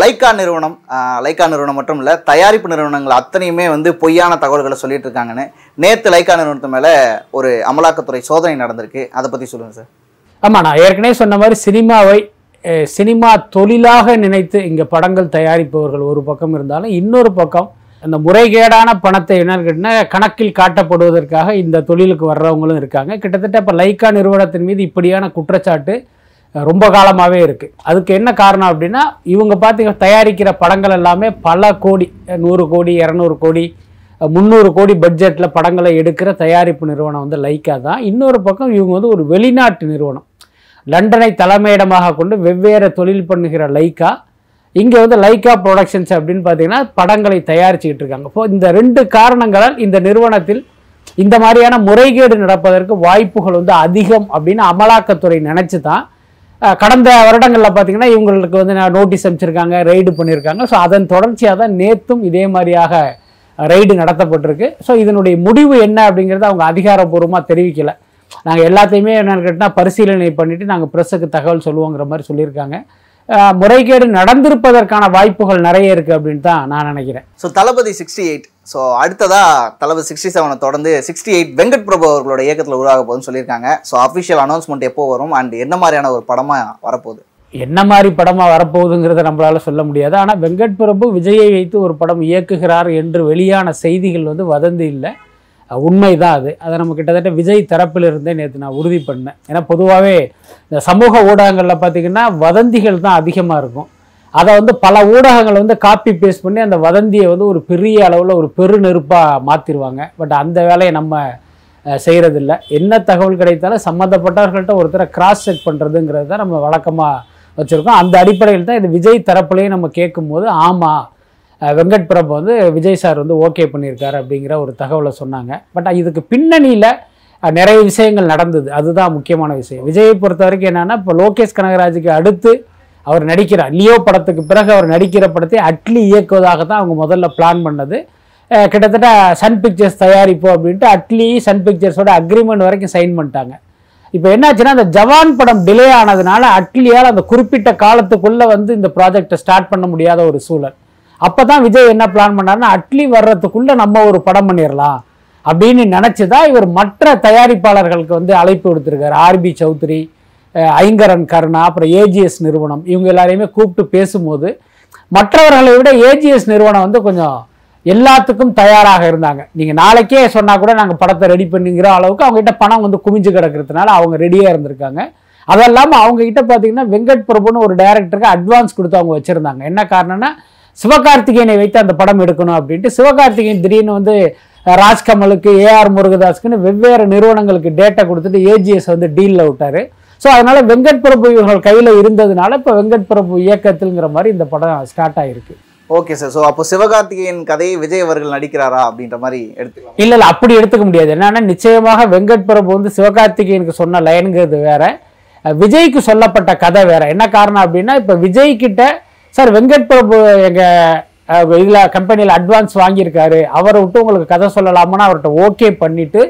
Lyca நிறுவனம் Lyca நிறுவனம் மட்டும் இல்லை தயாரிப்பு நிறுவனங்கள் அத்தனையுமே வந்து பொய்யான தகவல்களை சொல்லிட்டு இருக்காங்கன்னு. நேற்று லைக்கா நிறுவனத்து மேலே ஒரு அமலாக்கத்துறை சோதனை நடந்திருக்கு. அதை பற்றி சொல்லுங்கள் சார். ஆமாம் நான் ஏற்கனவே சொன்ன மாதிரி சினிமாவை சினிமா தொழிலாக நினைத்து இங்கே படங்கள் தயாரிப்பவர்கள் ஒரு பக்கம் இருந்தாலும் இன்னொரு பக்கம் அந்த முறைகேடான பணத்தை என்னன்னு கேட்டினா கணக்கில் காட்டப்படுவதற்காக இந்த தொழிலுக்கு வர்றவங்களும் இருக்காங்க. கிட்டத்தட்ட இப்போ லைக்கா நிறுவனத்தின் மீது இப்படியான குற்றச்சாட்டு ரொம்ப காலமாகவே இருக்குது அதுக்கு என்ன காரணம் அப்படின்னா இவங்க பார்த்திங்க தயாரிக்கிற படங்கள் எல்லாமே பல கோடி நூறு கோடி இரநூறு கோடி முந்நூறு கோடி பட்ஜெட்டில் படங்களை எடுக்கிற தயாரிப்பு நிறுவனம் வந்து லைக்கா தான். இன்னொரு பக்கம் இவங்க வந்து ஒரு வெளிநாட்டு நிறுவனம். லண்டனை தலைமையிடமாக கொண்டு வெவ்வேறு தொழில் பண்ணுகிற லைக்கா இங்கே வந்து லைக்கா ப்ரொடக்ஷன்ஸ் அப்படின்னு பார்த்தீங்கன்னா படங்களை தயாரிச்சுக்கிட்டு இருக்காங்க. இப்போ இந்த ரெண்டு காரணங்களால் இந்த நிறுவனத்தில் இந்த மாதிரியான முறைகேடு நடப்பதற்கு வாய்ப்புகள் வந்து அதிகம் அப்படின்னு அமலாக்கத்துறை நினச்சி தான் கடந்த வருடங்களில் பார்த்தீங்கன்னா இவங்களுக்கு வந்து நான் நோட்டீஸ் அனுப்பிச்சிருக்காங்க ரெய்டு பண்ணியிருக்காங்க ஸோ அதன் தொடர்ச்சியாக தான் நேற்றும் இதே மாதிரியாக ரெய்டு நடத்தப்பட்டிருக்கு. ஸோ இதனுடைய முடிவு என்ன அப்படிங்கிறத அவங்க அதிகாரப்பூர்வமாக தெரிவிக்கல. நாங்கள் எல்லாத்தையுமே என்னென்னு கேட்டால் பரிசீலனை பண்ணிவிட்டு நாங்கள் ப்ரெஸ்ஸுக்கு தகவல் சொல்லுவோங்கிற மாதிரி சொல்லியிருக்காங்க. முறைகேடு நடந்திருப்பதற்கான வாய்ப்புகள் நிறைய இருக்குது அப்படின்னு தான் நான் நினைக்கிறேன். So Thalapathy sixty eight so அடுத்ததாக தளபதி சிக்ஸ்டி செவனை தொடர்ந்து சிக்ஸ்டி எயிட் வெங்கட் பிரபு அவர்களோட இயக்கத்தில் உருவாக போகுதுன்னு சொல்லியிருக்காங்க. ஸோ அஃபிஷியல் அனௌன்ஸ்மெண்ட் எப்போ வரும்? அண்ட் என்ன மாதிரியான ஒரு படமாக வரப்போகுது? என்ன மாதிரி படமாக வரப்போகுதுங்கிறத நம்மளால சொல்ல முடியாது. ஆனால் வெங்கட் பிரபு விஜயை வைத்து ஒரு படம் இயக்குகிறார் என்று வெளியான செய்திகள் வந்து வதந்தி இல்லை. உண்மைதான் அது. அதை நம்ம கிட்டத்தட்ட விஜய் தரப்பில் இருந்தே நேற்று நான் உறுதி பண்ணேன் ஏன்னா பொதுவாகவே இந்த சமூக ஊடகங்களில் பார்த்திங்கன்னா வதந்திகள் தான் அதிகமாக இருக்கும். அதை வந்து பல ஊடகங்கள் வந்து காப்பி பேஸ்ட் பண்ணி அந்த வதந்தியை வந்து ஒரு பெரிய அளவில் ஒரு பெரு நெருப்பாக மாற்றிடுவாங்க பட் அந்த வேலையை நம்ம செய்கிறதில்ல என்ன தகவல் கிடைத்தாலும் சம்மந்தப்பட்டவர்கள்ட்ட ஒருத்தரை கிராஸ் செக் பண்ணுறதுங்கிறது தான் நம்ம வழக்கமாக வச்சுருக்கோம். அந்த அடிப்படையில் தான் இது விஜய் தரப்புலையும் நம்ம கேட்கும்போது ஆமாம் வெங்கட் பிரபு வந்து விஜய் சார் வந்து ஓகே பண்ணியிருக்காரு அப்படிங்கிற ஒரு தகவலை சொன்னாங்க. பட் இதுக்கு பின்னணியில் நிறைய விஷயங்கள் நடந்தது. அதுதான் முக்கியமான விஷயம். விஜயை பொறுத்த வரைக்கும் என்னென்னா இப்போ லோகேஷ் கனகராஜுக்கு அடுத்து அவர் நடிக்கிறார். லியோ படத்துக்கு பிறகு அவர் நடிக்கிற படத்தை அட்லி இயக்குவதாக தான் அவங்க முதல்ல பிளான் பண்ணது. கிட்டத்தட்ட சன் பிக்சர்ஸ் தயாரிப்போம் அப்படின்ட்டு அட்லி சன் பிக்சர்ஸோட அக்ரிமெண்ட் வரைக்கும் சைன் பண்ணிட்டாங்க. இப்போ என்னாச்சுன்னா அந்த ஜவான் படம் டிலே ஆனதுனால அட்லியால் அந்த குறிப்பிட்ட காலத்துக்குள்ளே வந்து இந்த ப்ராஜெக்டை ஸ்டார்ட் பண்ண முடியாத ஒரு சூழல். அப்போ தான் விஜய் என்ன பிளான் பண்ணாருன்னா அட்லி வர்றதுக்குள்ளே நம்ம ஒரு படம் பண்ணிடலாம் அப்படின்னு நினச்சி தான் இவர் மற்ற தயாரிப்பாளர்களுக்கு வந்து அழைப்பு கொடுத்துருக்காரு ஆர்பி சௌத்ரி ஐங்கரன் கருணா அப்புறம் ஏஜிஎஸ் நிறுவனம் இவங்க எல்லாரையுமே கூப்பிட்டு பேசும்போது மற்றவர்களை விட ஏஜிஎஸ் நிறுவனம் வந்து கொஞ்சம் எல்லாத்துக்கும் தயாராக இருந்தாங்க. நீங்கள் நாளைக்கே சொன்னால் கூட நாங்கள் படத்தை ரெடி பண்ணிங்கிற அளவுக்கு அவங்ககிட்ட பணம் வந்து குமிஞ்சு கிடக்கிறதுனால அவங்க ரெடியாக இருந்திருக்காங்க. அது இல்லாமல் அவங்க பார்த்தீங்கன்னா வெங்கட் பிரபுன்னு ஒரு டைரக்டருக்கு அட்வான்ஸ் கொடுத்து அவங்க வச்சுருந்தாங்க. என்ன காரணம்னா சிவகார்த்திகேயனை வைத்து அந்த படம் எடுக்கணும் அப்படின்ட்டு சிவகார்த்திகேயன் திடீர்னு வந்து ராஜ்கமலுக்கு ஏஆர் முருகதாஸ்க்குன்னு வெவ்வேறு நிறுவனங்களுக்கு டேட்டா கொடுத்துட்டு ஏஜிஎஸ் வந்து டீலில் விட்டார். ஸோ அதனால வெங்கட் பிரபு இவர்கள் கையில் இருந்ததுனால இப்போ வெங்கட் பிரபு இயக்கத்தில்ங்கிற மாதிரி இந்த படம் ஸ்டார்ட் ஆயிருக்கு. ஓகே சார் ஸோ அப்போ சிவகார்த்திகேயன் கதையை விஜய் அவர்கள் நடிக்கிறாரா அப்படின்ற மாதிரி எடுத்துக்கலாம். இல்ல இல்ல அப்படி எடுத்துக்க முடியாது. என்னன்னா நிச்சயமாக வெங்கட் பிரபு வந்து சிவகார்த்திகேயனுக்கு சொன்ன லைனுங்கிறது வேற. விஜய்க்கு சொல்லப்பட்ட கதை வேற. என்ன காரணம் அப்படின்னா இப்ப விஜய் கிட்ட சார் வெங்கட் பிரபு எங்க அஹ், இதுல கம்பெனியில் அட்வான்ஸ் வாங்கியிருக்காரு. அவரை விட்டு உங்களுக்கு கதை சொல்லலாமான்னு அவர்கிட்ட ஓகே பண்ணிட்டு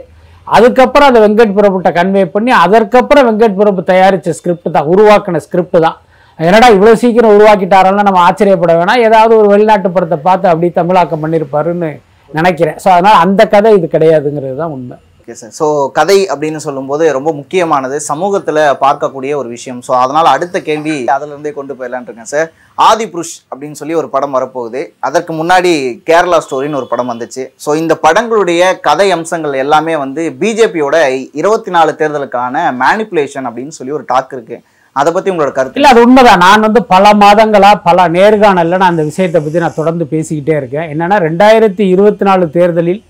அதுக்கப்புறம் அதை வெங்கட் பிரபுட்ட கன்வே பண்ணி அதற்கப்புறம் வெங்கட் பிரபு தயாரித்த ஸ்கிரிப்ட் தான் உருவாக்கின ஸ்கிரிப்ட் தான். என்னடா இவ்வளோ சீக்கிரம் உருவாக்கிட்டாரெல்லாம் நம்ம ஆச்சரியப்பட வேணாம். ஏதாவது ஒரு வெளிநாட்டு படத்தை பார்த்து அப்படி தமிழாக்கம் பண்ணியிருப்பாருன்னு நினைக்கிறேன். ஸோ அதனால் அந்த கதை இது கிடையாதுங்கிறது தான் உண்மை. Okay sir. ஸோ கதை அப்படின்னு சொல்லும்போது ரொம்ப முக்கியமானது. சமூகத்தில் பார்க்கக்கூடிய ஒரு விஷயம். ஸோ அதனால் அடுத்த கேள்வி அதிலிருந்தே கொண்டு போயிடலான் இருக்கேன் சார். ஆதி புருஷ் அப்படின்னு சொல்லி ஒரு படம் வரப்போகுது. அதற்கு முன்னாடி கேரளா ஸ்டோரின்னு ஒரு படம் வந்துச்சு. ஸோ இந்த படங்களுடைய கதை அம்சங்கள் எல்லாமே வந்து பிஜேபியோட இருபத்தி நாலு தேர்தலுக்கான மேனிப்புலேஷன் அப்படின்னு சொல்லி ஒரு டாக் இருக்குது அதை பற்றி உங்களோட கருத்து? இல்லை அது உண்மைதான். நான் வந்து பல மாதங்களாக பல நேர்காணலில் நான் அந்த விஷயத்தை பற்றி நான் தொடர்ந்து பேசிக்கிட்டே இருக்கேன். என்னென்னா ரெண்டாயிரத்தி இருபத்தி நாலு தேர்தலில்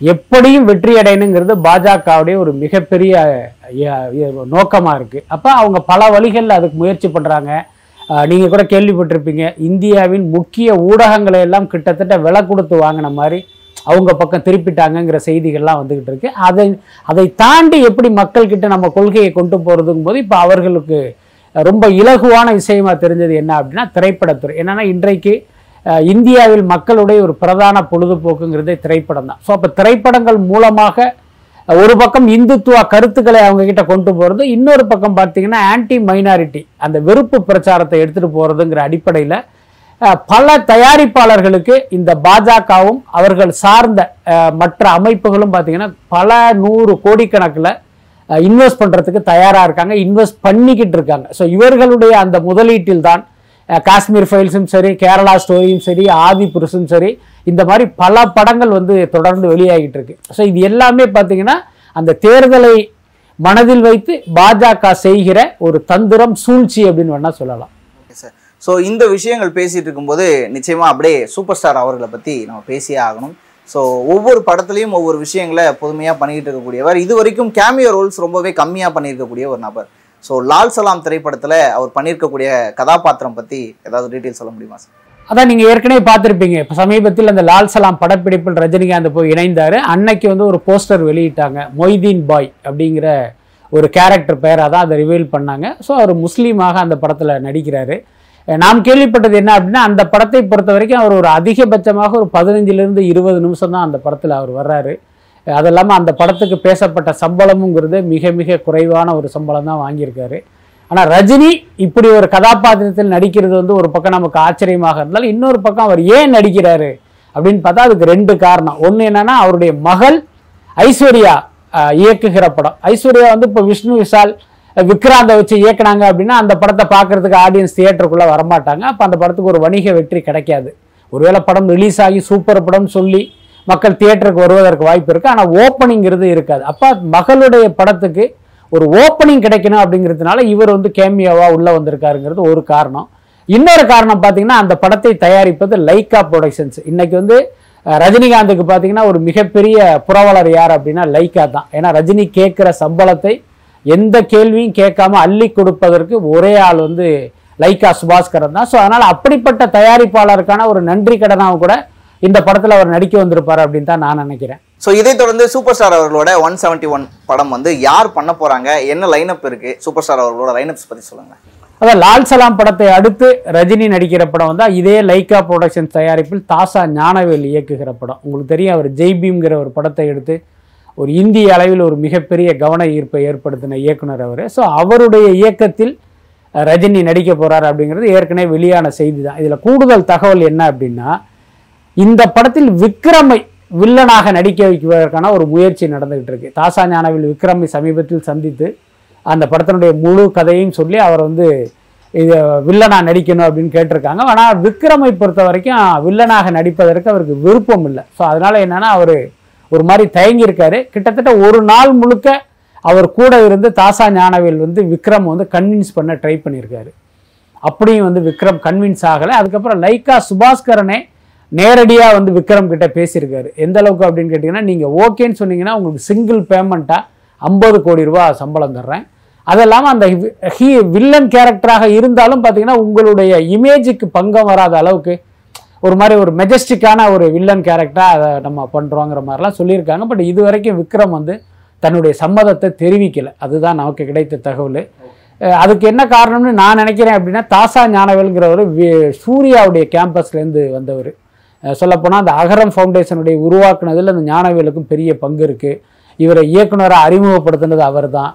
எப்படியும் வெற்றி அடையணுங்கிறது பாஜகவுடைய ஒரு மிகப்பெரிய நோக்கமாக இருக்குது அப்போ அவங்க பல வழிகளில் அதுக்கு முயற்சி பண்ணுறாங்க நீங்கள் கூட கேள்விப்பட்டிருப்பீங்க. இந்தியாவின் முக்கிய ஊடகங்களை எல்லாம் கிட்டத்தட்ட விலை கொடுத்து வாங்கின மாதிரி அவங்க பக்கம் திருப்பிட்டாங்கங்கிற செய்திகள்லாம் வந்துக்கிட்டு இருக்கு. அதை அதை தாண்டி எப்படி மக்கள்கிட்ட நம்ம கொள்கையை கொண்டு போகிறதுங்கும் போது இப்போ அவர்களுக்கு ரொம்ப இலகுவான விஷயமா தெரிஞ்சது என்ன அப்படின்னா திரைப்படத்துறை. என்னன்னா இன்றைக்கு இந்தியாவில் மக்களுடைய ஒரு பிரதான பொழுதுபோக்குங்கிறதே திரைப்படம் தான். ஸோ அப்போ திரைப்படங்கள் மூலமாக ஒரு பக்கம் இந்துத்துவ கருத்துக்களை அவங்க கிட்ட கொண்டு போகிறது இன்னொரு பக்கம் பார்த்தீங்கன்னா ஆன்டி மைனாரிட்டி அந்த வெறுப்பு பிரச்சாரத்தை எடுத்துகிட்டு போகிறதுங்கிற அடிப்படையில் பல தயாரிப்பாளர்களுக்கு இந்த பாஜகவும் அவர்கள் சார்ந்த மற்ற அமைப்புகளும் பார்த்தீங்கன்னா பல நூறு கோடிக்கணக்கில் இன்வெஸ்ட் பண்ணுறதுக்கு தயாராக இருக்காங்க இன்வெஸ்ட் பண்ணிக்கிட்டு இருக்காங்க. ஸோ இவர்களுடைய அந்த முதலீட்டில் தான் காஷ்மீர் ஃபைல்ஸும் சரி கேரளா ஸ்டோரியும் சரி ஆதி புருஷும் சரி இந்த மாதிரி பல படங்கள் வந்து தொடர்ந்து வெளியாகிட்டு இருக்கு. ஸோ இது எல்லாமே பார்த்தீங்கன்னா அந்த தேர்தலை மனதில் வைத்து பாஜக செய்கிற ஒரு தந்திரம் சூழ்ச்சி அப்படின்னு வேணா சொல்லலாம். சார் ஸோ இந்த விஷயங்கள் பேசிகிட்டு இருக்கும்போது நிச்சயமா அப்படியே சூப்பர் ஸ்டார் அவர்களை பற்றி நம்ம பேசியே ஆகணும். ஸோ ஒவ்வொரு படத்துலையும் ஒவ்வொரு விஷயங்களை புதுமையாக பண்ணிக்கிட்டு இருக்கக்கூடியவர். இது வரைக்கும் கேமியோ ரோல்ஸ் ரொம்பவே கம்மியாக பண்ணியிருக்கக்கூடிய ஒரு நபர். ஸோ லால் சலாம் திரைப்படத்தில் அவர் பண்ணியிருக்கக்கூடிய கதாபாத்திரம் பற்றி ஏதாவது டீட்டெயில் சொல்ல முடியுமா சார் அதான் நீங்கள் ஏற்கனவே பார்த்துருப்பீங்க. இப்போ சமீபத்தில் அந்த லால் சலாம் படப்பிடிப்பில் ரஜினிகாந்த் போய் இணைந்தார். அன்னைக்கு வந்து ஒரு போஸ்டர் வெளியிட்டாங்க. மொய்தீன் பாய் அப்படிங்கிற ஒரு கேரக்டர் பெயராக தான் அதை ரிவீல் பண்ணாங்க. ஸோ அவர் முஸ்லீமாக அந்த படத்தில் நடிக்கிறாரு. நாம் கேள்விப்பட்டது என்ன அப்படின்னா அந்த படத்தை பொறுத்த வரைக்கும் அவர் ஒரு அதிகபட்சமாக ஒரு பதினஞ்சிலிருந்து இருபது நிமிஷம் தான் அந்த படத்தில் அவர் வர்றாரு. அது இல்லாமல் அந்த படத்துக்கு பேசப்பட்ட சம்பளமுங்கிறது மிக மிக குறைவான ஒரு சம்பளம் தான் வாங்கியிருக்காரு. ஆனால் ரஜினி இப்படி ஒரு கதாபாத்திரத்தில் நடிக்கிறது வந்து ஒரு பக்கம் நமக்கு ஆச்சரியமாக இருந்தாலும் இன்னொரு பக்கம் அவர் ஏன் நடிக்கிறாரு அப்படின்னு பார்த்தா அதுக்கு ரெண்டு காரணம். ஒன்று என்னன்னா அவருடைய மகள் ஐஸ்வர்யா இயக்குகிற படம். ஐஸ்வர்யா வந்து இப்போ விஷ்ணு விஷால் விக்ராந்தை வச்சு இயக்குனாங்க அப்படின்னா அந்த படத்தை பார்க்கறதுக்கு ஆடியன்ஸ் தியேட்டருக்குள்ளே வரமாட்டாங்க. அப்போ அந்த படத்துக்கு ஒரு வணிக வெற்றி கிடைக்காது. ஒருவேளை படம் ரிலீஸ் ஆகி சூப்பர் படம் சொல்லி மக்கள் தியேட்டருக்கு வருவதற்கு வாய்ப்பு இருக்குது ஆனால் ஓப்பனிங்கிறது இருக்காது. அப்போ மகளுடைய படத்துக்கு ஒரு ஓப்பனிங் கிடைக்கணும் அப்படிங்கிறதுனால இவர் வந்து கேமியோவாக உள்ளே வந்திருக்காருங்கிறது ஒரு காரணம். இன்னொரு காரணம் பார்த்தீங்கன்னா அந்த படத்தை தயாரிப்பது லைக்கா ப்ரொடக்ஷன்ஸ் இன்னைக்கு வந்து ரஜினிகாந்துக்கு பார்த்தீங்கன்னா ஒரு மிகப்பெரிய புரவலர் யார் அப்படின்னா லைக்கா தான். ஏன்னா ரஜினி கேட்குற சம்பளத்தை எந்த கேள்வியும் கேட்காம அள்ளி கொடுப்பதற்கு ஒரே ஆள் வந்து லைக்கா சுபாஸ்கரன் தான். ஸோ அதனால் அப்படிப்பட்ட தயாரிப்பாளருக்கான ஒரு நன்றி கடனாகவும் கூட இந்த படத்தில் அவர் நடிக்க வந்திருப்பார் அப்படின்னு தான் நான் நினைக்கிறேன். ஸோ இதை தொடர்ந்து சூப்பர் ஸ்டார் அவர்களோட ஒன் செவன்ட்டி ஒன் படம் வந்து யார் பண்ண போறாங்க? என்ன லைனப் இருக்கு? சூப்பர் ஸ்டார் அவர்களோட லைனப்ஸ் பற்றி சொல்லுங்க. அதான் லால் சலாம் படத்தை அடுத்து ரஜினி நடிக்கிற படம் வந்து இதே லைக்கா ப்ரொடக்ஷன்ஸ் தயாரிப்பில் தாசா ஞானவேல் இயக்குகிற படம். உங்களுக்கு தெரியும் அவர் ஜெய்பீம்ங்கிற ஒரு படத்தை எடுத்து ஒரு இந்திய அளவில் ஒரு மிகப்பெரிய கவன ஈர்ப்பை ஏற்படுத்தின இயக்குனர் அவர். ஸோ அவருடைய இயக்கத்தில் ரஜினி நடிக்க போறார் அப்படிங்கிறது ஏற்கனவே வெளியான செய்தி தான். இதில் கூடுதல் தகவல் என்ன அப்படின்னா இந்த படத்தில் விக்ரமை வில்லனாக நடிக்க வைப்பதற்கான ஒரு முயற்சி நடந்துகிட்டு இருக்கு. தாசா ஞானவில் விக்ரமை சமீபத்தில் சந்தித்து அந்த படத்தினுடைய முழு கதையும் சொல்லி அவர் வந்து இது வில்லனா நடிக்கணும் அப்படின்னு கேட்டிருக்காங்க. ஆனால் விக்ரமை பொறுத்த வரைக்கும் வில்லனாக நடிப்பதற்கு அவருக்கு விருப்பம் இல்லை. ஸோ அதனால என்னென்னா அவர் ஒரு மாதிரி தயங்கியிருக்காரு. கிட்டத்தட்ட ஒரு நாள் முழுக்க அவர் கூட இருந்து தாசா ஞானவேல் வந்து விக்ரம் வந்து கன்வின்ஸ் பண்ண ட்ரை பண்ணியிருக்காரு. அப்படியும் வந்து விக்ரம் கன்வின்ஸ் ஆகலை. அதுக்கப்புறம் லைக்கா சுபாஸ்கரனே நேரடியாக வந்து விக்ரம் கிட்ட பேசியிருக்காரு. எந்த அளவுக்கு அப்படின்னு கேட்டிங்கன்னா நீங்கள் ஓகேன்னு சொன்னீங்கன்னா உங்களுக்கு சிங்கிள் பேமெண்ட்டாக ஐம்பது கோடி ரூபா சம்பளம் தர்றேன். அது இல்லாமல் அந்த வி- ஹீ வில்லன் கேரக்டராக இருந்தாலும் பார்த்தீங்கன்னா உங்களுடைய இமேஜுக்கு பங்கம் வராத அளவுக்கு ஒரு மாதிரி ஒரு மெஜஸ்டிக்கான ஒரு வில்லன் கேரக்டராக அதை நம்ம பண்ணுறோங்கிற மாதிரிலாம் சொல்லியிருக்காங்க. பட் இது வரைக்கும் விக்ரம் வந்து தன்னுடைய சம்மதத்தை தெரிவிக்கலை. அதுதான் நமக்கு கிடைத்த தகவல். அதுக்கு என்ன காரணம்னு நான் நினைக்கிறேன் அப்படின்னா தாசா ஞானவேல்ங்கிறவர் வி- சூர்யாவுடைய கேம்பஸ்லேருந்து வந்தவர். சொல்லப்போனால் அந்த அகரம் ஃபவுண்டேஷனுடைய உருவாக்குனதில் அந்த ஞானவேலுக்கும் பெரிய பங்கு இருக்குது இவரை இயக்குனராக அறிமுகப்படுத்தினது அவர் தான்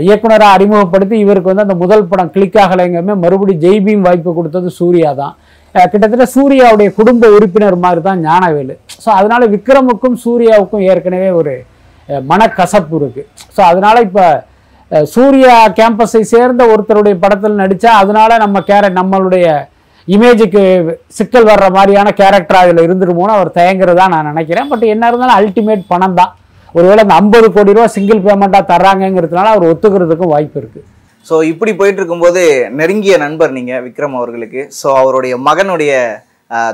இயக்குனராக அறிமுகப்படுத்தி இவருக்கு வந்து அந்த முதல் படம் கிளிக் ஆகலைங்கமே மறுபடியும் ஜெய்பீம் வாய்ப்பு கொடுத்தது சூர்யா தான் கிட்டத்தட்ட சூர்யாவுடைய குடும்ப உறுப்பினர் மாதிரி தான் ஞானவேலு. ஸோ அதனால் விக்ரமுக்கும் சூர்யாவுக்கும் ஏற்கனவே ஒரு மனக்கசப்பு இருக்குது ஸோ அதனால் இப்போ சூர்யா கேம்பஸை சேர்ந்த ஒருத்தருடைய படத்தில் நடித்தா அதனால் நம்ம கேர நம்மளுடைய இமேஜுக்கு சிக்கல் வர்ற மாதிரியான கேரக்டர் அதில் இருந்துருமோன்னு அவர் தயங்குறதா நான் நினைக்கிறேன். பட் என்ன இருந்தாலும் அல்டிமேட் பணம் தான் ஒருவேளை அந்த ஐம்பது கோடி ரூபா சிங்கிள் பேமெண்ட்டாக தர்றாங்கங்கிறதுனால அவர் ஒத்துக்கிறதுக்கும் வாய்ப்பு இருக்குது ஸோ இப்படி போயிட்டு இருக்கும்போது நெருங்கிய நண்பர் நீங்க விக்ரம் அவர்களுக்கு. ஸோ அவருடைய மகனுடைய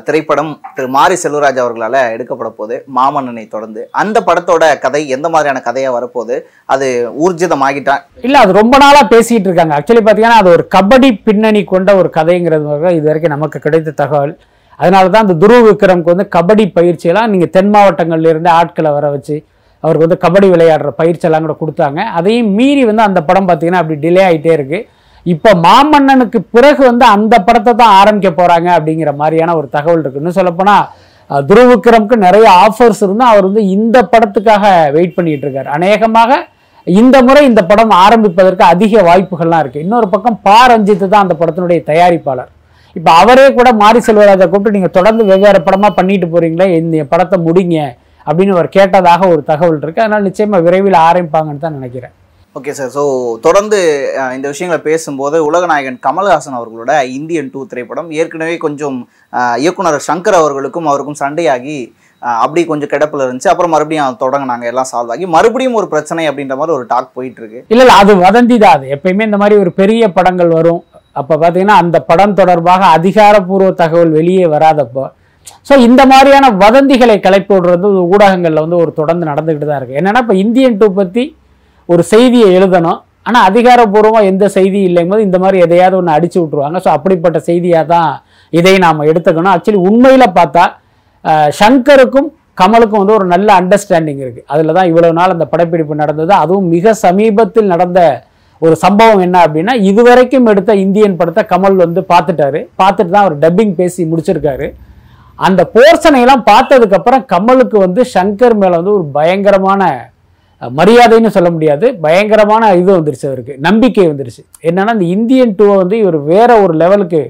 திரைப்படம் திரு மாரி செல்வராஜ் அவர்களால் எடுக்கப்பட போகுது. மாமன்னனை தொடர்ந்து. அந்த படத்தோட கதை எந்த மாதிரியான கதையாக வரப்போகுது? அது ஊர்ஜிதமாகிட்டா? இல்லை அது ரொம்ப நாளாக பேசிகிட்டு இருக்காங்க. ஆக்சுவலி பார்த்தீங்கன்னா அது ஒரு கபடி பின்னணி கொண்ட ஒரு கதைங்கிறது இது வரைக்கும் நமக்கு கிடைத்த தகவல். அதனால தான் அந்த துருவ விக்ரம்க்கு வந்து கபடி பயிற்சியெல்லாம் நீங்கள் தென் மாவட்டங்கள்ல இருந்து ஆட்களை வர வச்சு அவருக்கு வந்து கபடி விளையாடுற பயிற்சியெல்லாம் கூட கொடுத்தாங்க. அதையும் மீறி வந்து அந்த படம் பார்த்தீங்கன்னா அப்படி டிலே ஆகிட்டே இருக்குது இப்போ மாமன்னனுக்கு பிறகு வந்து அந்த படத்தை தான் ஆரம்பிக்க போகிறாங்க அப்படிங்கிற மாதிரியான ஒரு தகவல் இருக்கு. இன்னும் சொல்லப்போனால் துருவிக்ரம்க்கு நிறைய ஆஃபர்ஸ் இருந்தால் அவர் வந்து இந்த படத்துக்காக வெயிட் பண்ணிட்டு இருக்காரு. அநேகமாக இந்த முறை இந்த படம் ஆரம்பிப்பதற்கு அதிக வாய்ப்புகள்லாம் இருக்கு. இன்னொரு பக்கம் பா. ரஞ்சித் தான் அந்த படத்தினுடைய தயாரிப்பாளர். இப்போ அவரே கூட மாரி செல்வராஜை கூப்பிட்டு நீங்கள் தொடர்ந்து வெவ்வேறு படமாக பண்ணிட்டு போறீங்களே இந்த படத்தை முடிங்க அப்படின்னு அவர் கேட்டதாக ஒரு தகவல் இருக்கு. அதனால நிச்சயமா விரைவில் ஆரம்பிப்பாங்கன்னு தான் நினைக்கிறேன். ஓகே சார் ஸோ தொடர்ந்து இந்த விஷயங்களை பேசும்போது உலகநாயகன் கமல்ஹாசன் அவர்களோட இந்தியன் டூ திரைப்படம் ஏற்கனவே கொஞ்சம் இயக்குனர் சங்கர் அவர்களுக்கும் அவருக்கும் சண்டையாகி அப்படி கொஞ்சம் கிடப்பில் இருந்துச்சு. அப்புறம் மறுபடியும் தொடங்கினாங்க எல்லாம் சால்வ் ஆகி. மறுபடியும் ஒரு பிரச்சனை அப்படின்ற மாதிரி ஒரு டாக் போயிட்டு இருக்கு. இல்லை இல்லை. அது வதந்தி தான். அது எப்பயுமே இந்த மாதிரி ஒரு பெரிய படங்கள் வரும். அப்போ பார்த்தீங்கன்னா அந்த படம் தொடர்பாக அதிகாரப்பூர்வ தகவல் வெளியே வராதப்போ ஸோ இந்த மாதிரியான வதந்திகளை கிளப்பி விடுறது வந்து ஒரு தொடர்ந்து நடந்துக்கிட்டு தான் இருக்குது என்னென்னா இப்போ இந்தியன் டூ பற்றி ஒரு செய்தியை எழுதணும். ஆனால் அதிகாரப்பூர்வமாக எந்த செய்தி இல்லைங்கும் போது இந்த மாதிரி எதையாவது ஒன்று அடிச்சு விட்ருவாங்க ஸோ அப்படிப்பட்ட செய்தியாக தான் இதை நாம் எடுத்துக்கணும். ஆக்சுவலி உண்மையில் பார்த்தா ஷங்கருக்கும் சங்கருக்கும் கமலுக்கும் வந்து ஒரு நல்ல அண்டர்ஸ்டாண்டிங் இருக்குது அதில் தான் இவ்வளவு நாள் அந்த படப்பிடிப்பு நடந்தது. அதுவும் மிக சமீபத்தில் நடந்த ஒரு சம்பவம் என்ன அப்படின்னா இதுவரைக்கும் எடுத்த இந்தியன் படத்தை கமல் வந்து பார்த்துட்டாரு. பார்த்துட்டு தான் அவர் டப்பிங் பேசி முடிச்சிருக்காரு. அந்த போர்ஷனையெல்லாம் பார்த்ததுக்கப்புறம் கமலுக்கு வந்து சங்கர் மேலே வந்து ஒரு பயங்கரமான மரியாதைன்னு சொல்ல முடியாது. பயங்கரமான இது வந்துருச்சு அவருக்கு. நம்பிக்கை வந்துருச்சு. என்னன்னா இந்த இந்தியன் டூவை வந்து இவர் வேற ஒரு லெவலுக்கு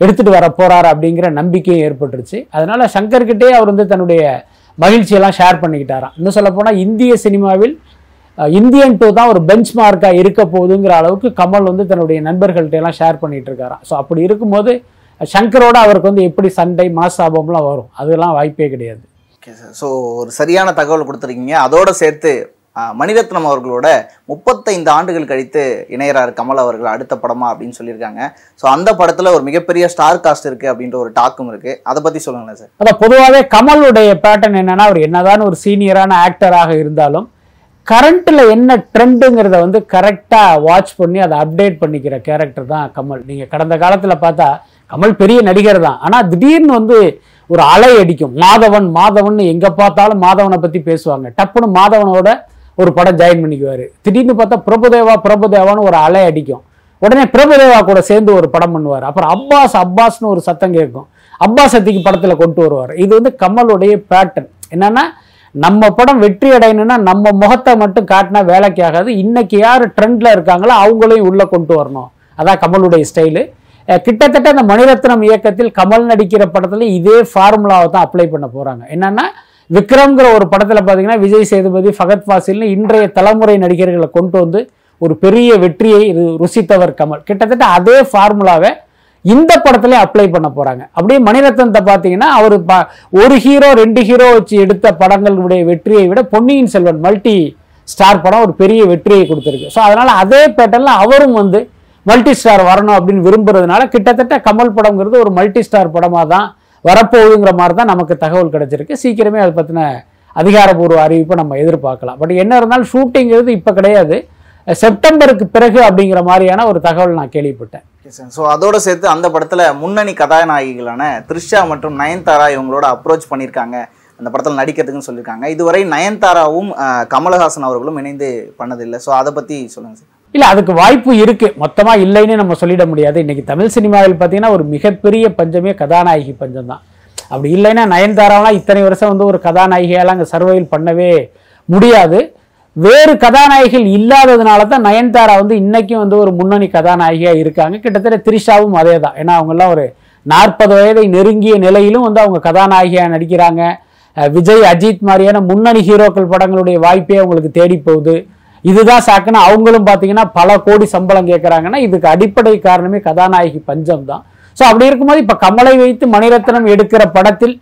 எடுத்துட்டு வர போறாரு அப்படிங்கிற நம்பிக்கையும் ஏற்பட்டுருச்சு. அதனால சங்கர்கிட்டே அவர் வந்து தன்னுடைய மகிழ்ச்சியெல்லாம் ஷேர் பண்ணிக்கிட்டாராம். இன்னும் சொல்லப்போனால் இந்திய சினிமாவில் இந்தியன் டூ தான் ஒரு பெஞ்ச் மார்க்காக இருக்க போகுதுங்கிற அளவுக்கு கமல் வந்து தன்னுடைய நண்பர்கள்ட்ட எல்லாம் ஷேர் பண்ணிட்டு இருக்காராம் ஸோ அப்படி இருக்கும்போது சங்கரோட அவருக்கு வந்து எப்படி சண்டை மாசாபம்லாம் வரும்? அதெல்லாம் வாய்ப்பே கிடையாது. ஓகே சார் ஸோ ஒரு சரியான தகவல் கொடுத்துருக்கீங்க. அதோட சேர்த்து மணிரத்னம் அவர்களோட முப்பத்தைந்து ஆண்டுகள் கழித்து இணையறார் கமல் அவர்கள் அடுத்த படமா அப்படின்னு சொல்லியிருக்காங்க. ஸோ அந்த படத்துல ஒரு மிகப்பெரிய ஸ்டார் காஸ்ட் இருக்கு அப்படின்ற ஒரு டாக்கும் இருக்கு. அதை பத்தி சொல்லுங்களேன் சார் அதான் பொதுவாகவே கமலுடைய பேட்டர்ன் என்னன்னா அவர் என்னதான் ஒரு சீனியரான ஆக்டராக இருந்தாலும் கரண்ட்ல என்ன ட்ரெண்டுங்கிறத வந்து கரெக்டாக வாட்ச் பண்ணி அதை அப்டேட் பண்ணிக்கிற கேரக்டர் தான் கமல். நீங்கள் கடந்த காலத்தில் பார்த்தா கமல் பெரிய நடிகர் தான். ஆனால் திடீர்னு வந்து ஒரு அலை அடிக்கும். மாதவன் மாதவன் எங்கே பார்த்தாலும் மாதவனை பற்றி பேசுவாங்க. டப்புன்னு மாதவனோட ஒரு படம் ஜாயின் பண்ணிக்குவார். திடீர்னு பார்த்தா பிரபுதேவா பிரபுதேவான்னு ஒரு அலை அடிக்கும். உடனே பிரபுதேவா கூட சேர்ந்து ஒரு படம் பண்ணுவார். அப்புறம் அப்பாஸ் அப்பாஸ்னு ஒரு சத்தம் கேட்கும். அப்பாஸ் அத்திக்கு படத்தில் கொண்டு வருவார். இது வந்து கமலுடைய பேட்டர்ன் என்னன்னா நம்ம படம் வெற்றி அடையணும்னா நம்ம முகத்தை மட்டும் காட்டினா வேலைக்கு ஆகாது. இன்னைக்கு யார் ட்ரெண்டில் இருக்காங்களோ அவங்களையும் உள்ளே கொண்டு வரணும். அதான் கமலுடைய ஸ்டைலு கிட்டத்தட்ட அந்த மணிரத்னம் இயக்கத்தில் கமல் நடிக்கிற படத்துல இதே ஃபார்முலாவை தான் அப்ளை பண்ண போறாங்க. என்னன்னா விக்ரம்ங்கிற ஒரு படத்தில் பார்த்தீங்கன்னா விஜய் சேதுபதி ஃபகத் ஃபாசில்னு இன்றைய தலைமுறை நடிகர்களை கொண்டு வந்து ஒரு பெரிய வெற்றியை இது ருசித்தவர் கமல். கிட்டத்தட்ட அதே ஃபார்முலாவை இந்த படத்துல அப்ளை பண்ண போறாங்க. அப்படியே மணிரத்னத்தை பார்த்தீங்கன்னா அவர் ப- ஒரு ஹீரோ ரெண்டு ஹீரோ வச்சு எடுத்த படங்களுடைய வெற்றியை விட பொன்னியின் செல்வன் மல்டி ஸ்டார் படம் ஒரு பெரிய வெற்றியை கொடுத்துருக்கு. ஸோ அதனால அதே பேட்டர்ல அவரும் வந்து மல்டி ஸ்டார் வரணும் அப்படின்னு விரும்புறதுனால கிட்டத்தட்ட கமல் படம்ங்கிறது ஒரு மல்டி ஸ்டார் படமாக தான் வரப்போகுதுங்கிற மாதிரி தான் நமக்கு தகவல் கிடைச்சிருக்கு. சீக்கிரமே அதை பற்றின அதிகாரப்பூர்வ அறிவிப்பை நம்ம எதிர்பார்க்கலாம். பட் என்ன இருந்தாலும் ஷூட்டிங்கிறது இப்போ கிடையாது. செப்டம்பருக்கு பிறகு அப்படிங்கிற மாதிரியான ஒரு தகவல் நான் கேள்விப்பட்டேன். ஸோ அதோட சேர்த்து அந்த படத்தில் முன்னணி கதாநாயகிகளான த்ரிஷா மற்றும் நயன்தாரா இவங்களோட அப்ரோச் பண்ணியிருக்காங்க. அந்த படத்தில் நடிக்கிறதுக்குன்னு சொல்லியிருக்காங்க. இதுவரை நயன்தாராவும் கமலஹாசன் அவர்களும் இணைந்து பண்ணதில்லை. ஸோ அதை பற்றி சொல்லுங்கள் சார் இல்லை அதுக்கு வாய்ப்பு இருக்கு. மொத்தமாக இல்லைன்னு நம்ம சொல்லிட முடியாது. இன்றைக்கி தமிழ் சினிமாவில் பார்த்தீங்கன்னா ஒரு மிகப்பெரிய பஞ்சமே கதாநாயகி பஞ்சம் தான். அப்படி இல்லைன்னா நயன்தாராலாம் இத்தனை வருஷம் வந்து ஒரு கதாநாயகியால் அங்கே சர்வைவல் பண்ணவே முடியாது. வேறு கதாநாயகிகள் இல்லாததுனால தான் நயன்தாரா வந்து இன்றைக்கும் வந்து ஒரு முன்னணி கதாநாயகியாக இருக்காங்க. கிட்டத்தட்ட திரிஷாவும் அதே தான் ஏன்னா அவங்கெல்லாம் ஒரு நாற்பது வயதை நெருங்கிய நிலையிலும் வந்து அவங்க கதாநாயகியாக நடிக்கிறாங்க. விஜய் அஜித் மாதிரியான முன்னணி ஹீரோக்கள் படங்களுடைய வாய்ப்பே அவங்களுக்கு தேடி போகுது. இதுதான் சாக்குன்னா அவங்களும் பார்த்தீங்கன்னா பல கோடி சம்பளம் கேட்குறாங்கன்னா இதுக்கு அடிப்படை காரணமே கதாநாயகி பஞ்சம் தான் ஸோ அப்படி இருக்கும்போது இப்போ கமலை வைத்து மணிரத்னம் எடுக்கிற படத்தில்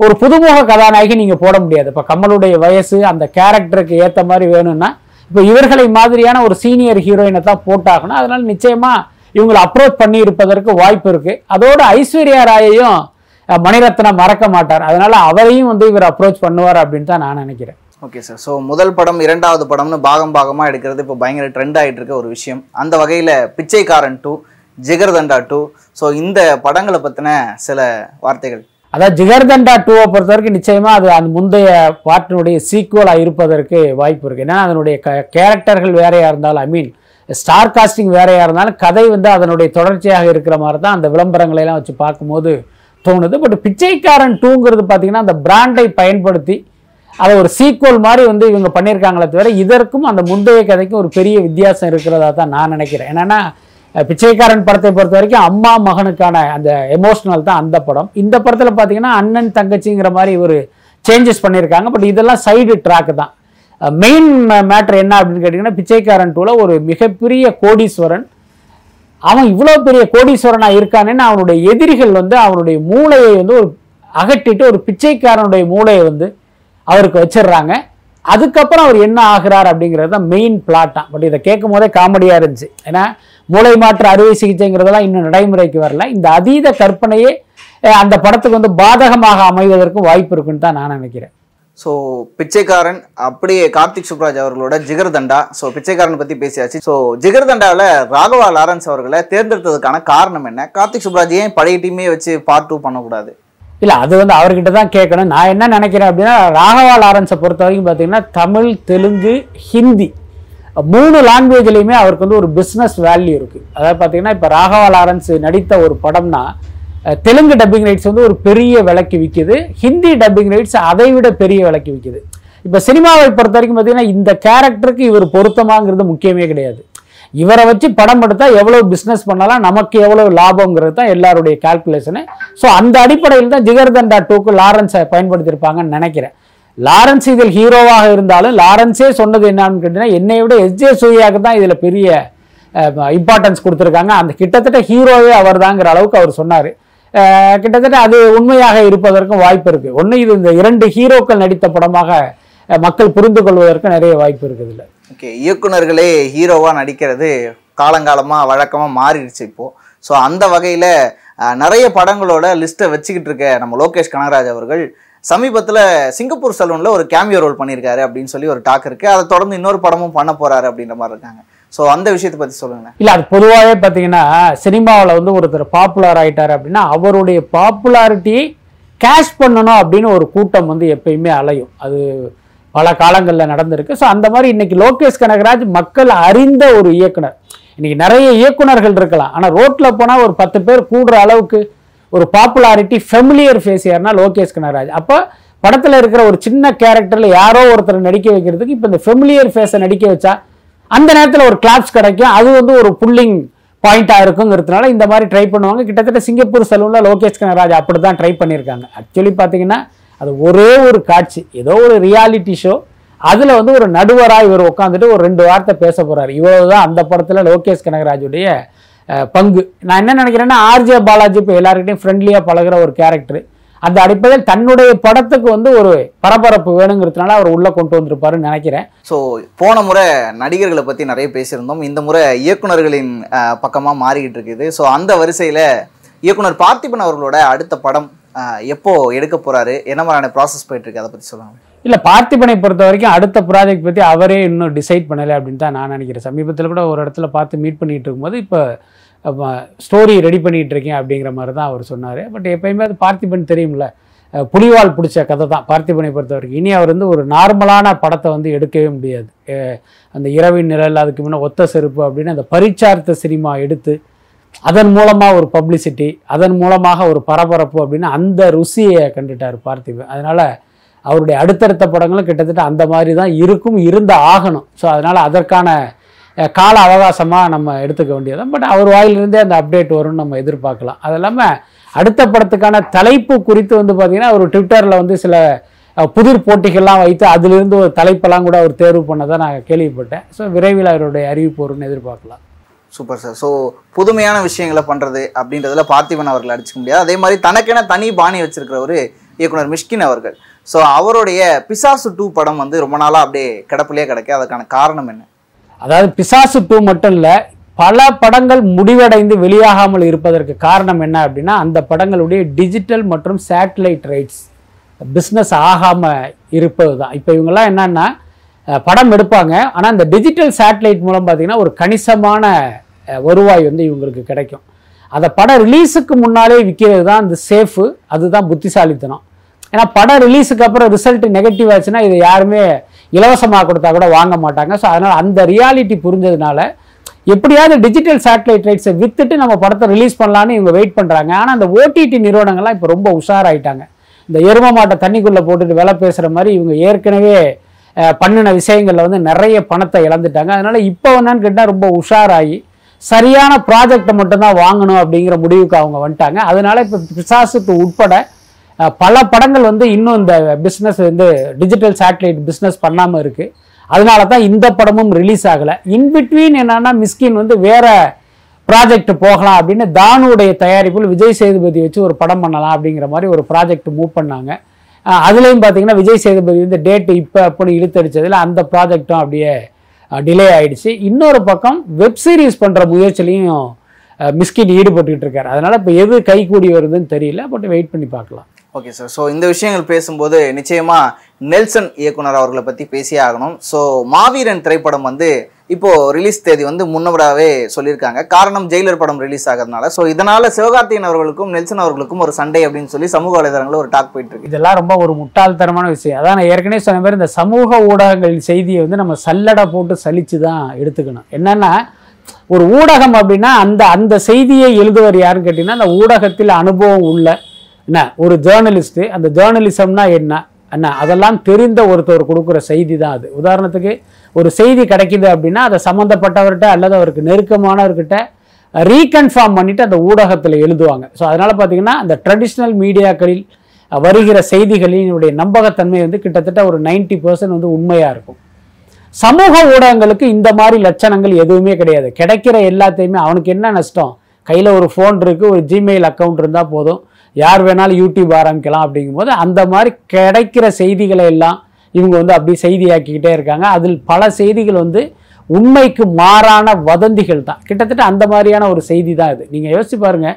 ஒரு புதுமுக கதாநாயகி நீங்க போட முடியாது. இப்போ கமலுடைய வயசு அந்த கேரக்டருக்கு ஏற்ற மாதிரி வேணும்னா இப்போ இவர்களை மாதிரியான ஒரு சீனியர் ஹீரோயினை தான் போட்டாகணும். அதனால நிச்சயமா இவங்களை அப்ரோச் பண்ணி இருப்பதற்கு வாய்ப்பு இருக்கு. அதோட ஐஸ்வர்யா ராயையும் மணிரத்னம் மறக்க மாட்டார். அதனால அவரையும் வந்து இவர் அப்ரோச் பண்ணுவார் அப்படின்னு தான் நான் நினைக்கிறேன். ஓகே சார் ஸோ முதல் படம் இரண்டாவது படம்னு பாகம் பாகமாக எடுக்கிறது இப்போ பயங்கர ட்ரெண்ட் ஆகிட்டு இருக்க ஒரு விஷயம். அந்த வகையில் பிச்சைக்காரன் டூ ஜிகர்தண்டா டூ ஸோ இந்த படங்களை பற்றின சில வார்த்தைகள். அதாவது ஜிகர்தண்டா டூவை பொறுத்த வரைக்கும் நிச்சயமாக அது அந்த முந்தைய பாட்டினுடைய சீக்குவலாக இருப்பதற்கு வாய்ப்பு இருக்குது ஏன்னா அதனுடைய க கேரக்டர்கள் வேறையாக இருந்தாலும் ஐ மீன் ஸ்டார் காஸ்டிங் வேறையாக இருந்தாலும் கதை வந்து அதனுடைய தொடர்ச்சியாக இருக்கிற மாதிரி தான் அந்த விளம்பரங்களை எல்லாம் வச்சு பார்க்கும்போது தோணுது. பட் பிச்சைக்காரன் டூங்கிறது பார்த்தீங்கன்னா அந்த பிராண்டை பயன்படுத்தி அதை ஒரு சீக்குவல் மாதிரி வந்து இவங்க பண்ணியிருக்காங்களே தவிர இதற்கும் அந்த முந்தைய கதைக்கும் ஒரு பெரிய வித்தியாசம் இருக்கிறதா தான் நான் நினைக்கிறேன். என்னென்னா பிச்சைக்காரன் படத்தை பொறுத்த வரைக்கும் அம்மா மகனுக்கான அந்த எமோஷனல் தான் அந்த படம். இந்த படத்தில் பார்த்தீங்கன்னா அண்ணன் தங்கச்சிங்கிற மாதிரி ஒரு சேஞ்சஸ் பண்ணியிருக்காங்க. பட் இதெல்லாம் சைடு ட்ராக் தான். மெயின் மேட்ரு என்ன அப்படின்னு கேட்டிங்கன்னா பிச்சைக்காரன் டூவில் ஒரு மிகப்பெரிய கோடீஸ்வரன். அவன் இவ்வளோ பெரிய கோடீஸ்வரனாக இருக்கானேன்னு அவனுடைய எதிரிகள் வந்து அவனுடைய மூளையை வந்து ஒரு அகட்டிட்டு ஒரு பிச்சைக்காரனுடைய மூளையை வந்து அவருக்கு வச்சிடுறாங்க. அதுக்கப்புறம் அவர் என்ன ஆகிறார் அப்படிங்கிறது தான் மெயின் பிளாட்டாக பட் இதை கேட்கும் போதே காமெடியாக இருந்துச்சு. ஏன்னா மூளை மாற்று அறுவை சிகிச்சைங்கிறதெல்லாம் இன்னும் நடைமுறைக்கு வரல. இந்த அதீத கற்பனையே அந்த படத்துக்கு வந்து பாதகமாக அமைவதற்கும் வாய்ப்பு இருக்குன்னு தான் நான் நினைக்கிறேன். ஸோ பிச்சைக்காரன் அப்படியே கார்த்திக் சுப்ராஜ் அவர்களோட ஜிகர்தண்டா. ஸோ பிச்சைக்காரன் பற்றி பேசியாச்சு. ஸோ ஜிகர்தண்டாவில் ராகவா லாரன்ஸ் அவர்களை தேர்ந்தெடுத்ததுக்கான காரணம் என்ன? கார்த்திக் சுப்ராஜ் ஏன் பழைய டீமே வச்சு பார்ட் டூ பண்ணக்கூடாது? இல்லை அது வந்து அவர்கிட்ட தான் கேட்கணும். நான் என்ன நினைக்கிறேன் அப்படின்னா ராகவா லாரன்ஸை பொறுத்த வரைக்கும் பார்த்தீங்கன்னா தமிழ் தெலுங்கு ஹிந்தி மூணு லாங்குவேஜ்லையுமே அவருக்கு வந்து ஒரு பிஸ்னஸ் வேல்யூ இருக்குது அதாவது பார்த்தீங்கன்னா இப்போ ராகவா லாரன்ஸ் நடித்த ஒரு படம்னா தெலுங்கு டப்பிங் ரைட்ஸ் வந்து ஒரு பெரிய விலைக்கு விற்கிது ஹிந்தி டப்பிங் ரைட்ஸ் அதை விட பெரிய விலைக்கு விற்கிது இப்போ சினிமாவை பொறுத்த வரைக்கும் பார்த்தீங்கன்னா இந்த கேரக்டருக்கு இவர் பொருத்தமாங்கிறது முக்கியமே கிடையாது. இவரை வச்சு படம் எடுத்தால் எவ்வளோ பிஸ்னஸ் பண்ணலாம் நமக்கு எவ்வளோ லாபங்கிறது தான் எல்லாருடைய கால்குலேஷனு ஸோ அந்த அடிப்படையில் தான் ஜிகர்தண்டா டூக்கு லாரன்ஸை பயன்படுத்தியிருப்பாங்கன்னு நினைக்கிறேன். லாரன்ஸ் இதில் ஹீரோவாக இருந்தாலும் லாரன்ஸே சொன்னது என்னான்னு கேட்டீங்கன்னா என்னை விட எஸ்ஜே சூர்யாவுக்கு தான் இதில் பெரிய இம்பார்ட்டன்ஸ் கொடுத்துருக்காங்க. அந்த கிட்டத்தட்ட ஹீரோவே அவர் தாங்கிற அளவுக்கு அவர் சொன்னார். கிட்டத்தட்ட அது உண்மையாக இருப்பதற்கும் வாய்ப்பு இருக்குது ஒன்று இது இந்த இரண்டு ஹீரோக்கள் நடித்த படமாக மக்கள் புரிந்து கொள்வதற்கு நிறைய வாய்ப்பு இருக்குது இதில். ஓகே இயக்குனர்களே ஹீரோவாக நடிக்கிறது காலங்காலமாக வழக்கமாக மாறிடுச்சு இப்போது ஸோ அந்த வகையில் நிறைய படங்களோட லிஸ்ட்டை வச்சுக்கிட்டு இருக்க நம்ம லோகேஷ் கனகராஜ் அவர்கள் சமீபத்தில் சிங்கப்பூர் சலூனில் ஒரு கேமியோ ரோல் பண்ணியிருக்காரு அப்படின்னு சொல்லி ஒரு டாக் இருக்குது அதை தொடர்ந்து இன்னொரு படமும் பண்ண போகிறாரு அப்படின்ற மாதிரி இருக்காங்க. ஸோ அந்த விஷயத்தை பற்றி சொல்லுங்களேன். இல்ல அது பொதுவாகவே பார்த்தீங்கன்னா சினிமாவில் வந்து ஒருத்தர் பாப்புலர் ஆயிட்டார் அப்படின்னா அவருடைய பாப்புலாரிட்டியை கேஷ் பண்ணணும் அப்படின்னு ஒரு கூட்டம் வந்து எப்பயுமே அலையும். அது பல காலங்களில் நடந்திருக்கு. ஸோ அந்த மாதிரி இன்னைக்கு லோகேஷ் கனகராஜ் மக்கள் அறிந்த ஒரு இயக்குனர். இன்னைக்கு நிறைய இயக்குனர்கள் இருக்கலாம். ஆனால் ரோட்டில் போனால் ஒரு பத்து பேர் கூடுற அளவுக்கு ஒரு பாப்புலாரிட்டி ஃபெமிலியர் ஃபேஸ் யாருன்னா லோகேஷ் கனகராஜ். அப்போ படத்தில் இருக்கிற ஒரு சின்ன கேரக்டரில் யாரோ ஒருத்தர் நடிக்க வைக்கிறதுக்கு இப்போ இந்த ஃபெமிலியர் ஃபேஸை நடிக்க வச்சா அந்த நேரத்தில் ஒரு கிளாப்ஸ் கிடைக்கும். அது வந்து ஒரு புல்லிங் பாயிண்டாக இருக்குங்கிறதுனால இந்த மாதிரி ட்ரை பண்ணுவாங்க. கிட்டத்தட்ட சிங்கப்பூர் செலவில் லோகேஷ் கனகராஜ் அப்படி தான் ட்ரை பண்ணியிருக்காங்க. ஆக்சுவலி பார்த்தீங்கன்னா அது ஒரே ஒரு காட்சி ஏதோ ஒரு ரியாலிட்டி ஷோ அதில் வந்து ஒரு நடுவராக இவர் உட்காந்துட்டு ஒரு ரெண்டு வார்த்தை பேச போகிறார் இவ்வளவுதான் அந்த படத்தில் லோகேஷ் கனகராஜுடைய பங்கு. நான் என்ன நினைக்கிறேன்னா ஆர்ஜே பாலாஜி இப்போ எல்லாருக்கிட்டையும் ஃப்ரெண்ட்லியாக பழகுற ஒரு கேரக்டர் அந்த அடிப்படையில் தன்னுடைய படத்துக்கு வந்து ஒரு பரபரப்பு வேணுங்கிறதுனால அவர் உள்ளே கொண்டு வந்திருப்பாருன்னு நினைக்கிறேன். ஸோ போன முறை நடிகர்களை பற்றி நிறைய பேசியிருந்தோம். இந்த முறை இயக்குனர்களின் பக்கமாக மாறிக்கிட்டு இருக்குது. ஸோ அந்த வரிசையில் இயக்குனர் பார்த்திபன் அவர்களோட அடுத்த படம் எப்போ எடுக்க போறாரு? என்ன மாதிரியான ப்ராசஸ் போயிட்டு இருக்கு அதை பற்றி சொல்லுவாங்க இல்லை பார்த்திபனை பொறுத்த வரைக்கும் அடுத்த ப்ராஜெக்ட் பற்றி அவரே இன்னும் டிசைட் பண்ணலை அப்படின்னு தான் நான் நினைக்கிறேன். சமீபத்தில் கூட ஒரு இடத்துல பார்த்து மீட் பண்ணிட்டு இருக்கும்போது இப்போ ஸ்டோரி ரெடி பண்ணிட்டு இருக்கேன் அப்படிங்கிற மாதிரி தான் அவர் சொன்னார். பட் எப்பயுமே அது பார்த்திபன் தெரியும்ல. புலிவால் பிடிச்ச கதை தான் பார்த்திபனை பொறுத்த வரைக்கும். இனி அவர் வந்து ஒரு நார்மலான படத்தை வந்து எடுக்கவே முடியாது. அந்த இரவின் நிழல் அதுக்கு முன்னே ஒத்த செருப்பு அப்படின்னு அந்த பரிச்சார்த்த சினிமா எடுத்து அதன் மூலமாக ஒரு பப்ளிசிட்டி அதன் மூலமாக ஒரு பரபரப்பு அப்படின்னு அந்த ருசியை கண்டுட்டார் பார்த்திபன் அதனால் அவருடைய அடுத்தடுத்த படங்களும் கிட்டத்தட்ட அந்த மாதிரி தான் இருக்கும் இருந்த ஆகணும். ஸோ அதனால் அதற்கான கால அவகாசமாக நம்ம எடுத்துக்க வேண்டியது பட் அவர் வாயிலிருந்தே அந்த அப்டேட் வரும்னு நம்ம எதிர்பார்க்கலாம். அது இல்லாமல் அடுத்த படத்துக்கான தலைப்பு குறித்து வந்து பார்த்திங்கன்னா அவர் ட்விட்டரில் வந்து சில புதிர் போட்டிகள்லாம் வைத்து அதிலிருந்து ஒரு தலைப்பெல்லாம் கூட அவர் தேர்வு பண்ணதான் நான் கேள்விப்பட்டேன். ஸோ விரைவில் அவருடைய அறிவிப்பு வரும்னு எதிர்பார்க்கலாம். சூப்பர் சார் ஸோ புதுமையான விஷயங்களை பண்ணுறது அப்படின்றதுல பார்த்திபன் அவர்கள் அடிச்சுக்க முடியாது. அதே மாதிரி தனக்கென தனி பாணி வச்சிருக்கிற ஒரு இயக்குனர் மிஷ்கின் அவர்கள். ஸோ அவருடைய பிசாசு டூ படம் வந்து ரொம்ப நாளாக அப்படியே கிடப்பிலே கிடக்கு. அதுக்கான காரணம் என்ன? அதாவது பிசாசு டூ மட்டும் இல்லை பல படங்கள் முடிவடைந்து வெளியாகாமல் இருப்பதற்கு காரணம் என்ன அப்படின்னா அந்த படங்களுடைய டிஜிட்டல் மற்றும் சேட்டலைட் ரைட்ஸ் பிஸ்னஸ் ஆகாமல் இருப்பது தான் இப்போ இவங்கெல்லாம் என்னன்னா படம் எடுப்பாங்க. ஆனால் இந்த டிஜிட்டல் சேட்டலைட் மூலம் பார்த்தீங்கன்னா ஒரு கணிசமான வருவாய் வந்து இவங்களுக்கு கிடைக்கும். அதை படம் ரிலீஸுக்கு முன்னாலே விற்கிறது தான் இந்த சேஃபு அதுதான் புத்திசாலித்தனம். ஏன்னா படம் ரிலீஸுக்கு அப்புறம் ரிசல்ட் நெகட்டிவ் ஆச்சுன்னா இதை யாருமே இலவசமாக கொடுத்தா கூட வாங்க மாட்டாங்க. ஸோ அதனால் அந்த ரியாலிட்டி புரிஞ்சதுனால எப்படியாவது டிஜிட்டல் சேட்டலைட் ரைட்ஸை விற்றுட்டு நம்ம படத்தை ரிலீஸ் பண்ணலான்னு இவங்க வெயிட் பண்ணுறாங்க ஆனால் அந்த ஓடிடி நிறுவனங்கள்லாம் இப்போ ரொம்ப உஷாராயிட்டாங்க. இந்த எரும மாட்டை தண்ணிக்குள்ளே போட்டுட்டு விலை பேசுகிற மாதிரி இவங்க ஏற்கனவே பண்ணின விஷயங்களில் வந்து நிறைய பணத்தை இழந்துட்டாங்க. அதனால் இப்போ என்னன்னு கேட்டால் ரொம்ப உஷாராகி சரியான ப்ராஜெக்டை மட்டும்தான் வாங்கணும் அப்படிங்கிற முடிவுக்கு அவங்க வந்துட்டாங்க. அதனால் இப்போ பிசாசுக்கு உட்பட பல படங்கள் வந்து இன்னும் இந்த பிஸ்னஸ் வந்து டிஜிட்டல் சேட்டலைட் பிஸ்னஸ் பண்ணாமல் இருக்குது அதனால தான் இந்த படமும் ரிலீஸ் ஆகலை. இன்பிட்வீன் என்னன்னா மிஸ்கின் வந்து வேற ப்ராஜெக்ட் போகலாம் அப்படின்னு தானுடைய தயாரிப்பில் விஜய் சேதுபதி வச்சு ஒரு படம் பண்ணலாம் அப்படிங்கிற மாதிரி ஒரு ப்ராஜெக்ட் மூவ் பண்ணாங்க. அதுலேயும் பார்த்தீங்கன்னா விஜய் சேதுபதி வந்து டேட்டு இப்போ அப்படின்னு இழுத்தடிச்சதில் அந்த ப்ராஜெக்டும் அப்படியே டிலே ஆயிடுச்சு. இன்னொரு பக்கம் வெப் சீரிஸ் பண்ணுற முயற்சிலையும் மிஸ்கின் ஈடுபட்டுக்கிட்டு இருக்காரு. அதனால் இப்போ எது கை கூடி வருதுன்னு தெரியல பட் வெயிட் பண்ணி பார்க்கலாம். ஓகே சார் ஸோ இந்த விஷயங்கள் பேசும்போது நிச்சயமாக நெல்சன் இயக்குனர் அவர்களை பற்றி பேசியே ஆகணும். ஸோ மாவீரன் திரைப்படம் வந்து இப்போது ரிலீஸ் தேதி வந்து முன்னவராகவே சொல்லியிருக்காங்க. காரணம் ஜெயிலர் படம் ரிலீஸ் ஆகிறதுனால. ஸோ இதனால் சிவகார்த்திகேயன் அவர்களுக்கும் நெல்சன் அவர்களுக்கும் ஒரு சண்டை அப்படின்னு சொல்லி சமூக வலைதளங்களில் ஒரு டாக் போயிட்டு இருக்கு. இதெல்லாம் ரொம்ப ஒரு முட்டாள்தனமான விஷயம். அதான் நான் ஏற்கனவே சொன்ன மாதிரி இந்த சமூக ஊடகங்களின் செய்தியை வந்து நம்ம சல்லடை போட்டு சலிச்சு தான் எடுத்துக்கணும். என்னென்னா ஒரு ஊடகம் அப்படின்னா அந்த அந்த செய்தியை எழுதுவர் யாருன்னு கேட்டிங்கன்னா அந்த ஊடகத்தில் அனுபவம் உள்ள என்ன ஒரு ஜேர்னலிஸ்ட்டு அந்த ஜேர்னலிசம்னா என்ன? என்ன? அதெல்லாம் தெரிந்த ஒருத்தர் கொடுக்குற செய்தி தான் அது. உதாரணத்துக்கு ஒரு செய்தி கிடைக்குது அப்படின்னா அதை சம்மந்தப்பட்டவர்கிட்ட அல்லது அவருக்கு நெருக்கமானவர்கிட்ட ரீகன்ஃபார்ம் பண்ணிட்டு அந்த ஊடகத்தில் எழுதுவாங்க. ஸோ அதனால் பார்த்தீங்கன்னா அந்த ட்ரெடிஷ்னல் மீடியாக்களில் வருகிற செய்திகளினுடைய நம்பகத்தன்மை வந்து கிட்டத்தட்ட ஒரு 90% வந்து உண்மையாக இருக்கும். சமூக ஊடகங்களுக்கு இந்த மாதிரி லட்சணங்கள் எதுவுமே கிடையாது. கிடைக்கிற எல்லாத்தையுமே அவனுக்கு என்ன நஷ்டம்? கையில் ஒரு ஃபோன் இருக்குது ஒரு ஜிமெயில் அக்கௌண்ட் இருந்தால் போதும். யார் வேணாலும் யூடியூப் ஆரம்பிக்கலாம் அப்படிங்கும்போது அந்த மாதிரி கிடைக்கிற செய்திகளை எல்லாம் இவங்க வந்து அப்படி செய்தியாக்கிக்கிட்டே இருக்காங்க. அதில் பல செய்திகள் வந்து உண்மைக்கு மாறான வதந்திகள் தான். கிட்டத்தட்ட அந்த மாதிரியான ஒரு செய்தி தான் இது. நீங்கள் யோசிச்சு பாருங்க.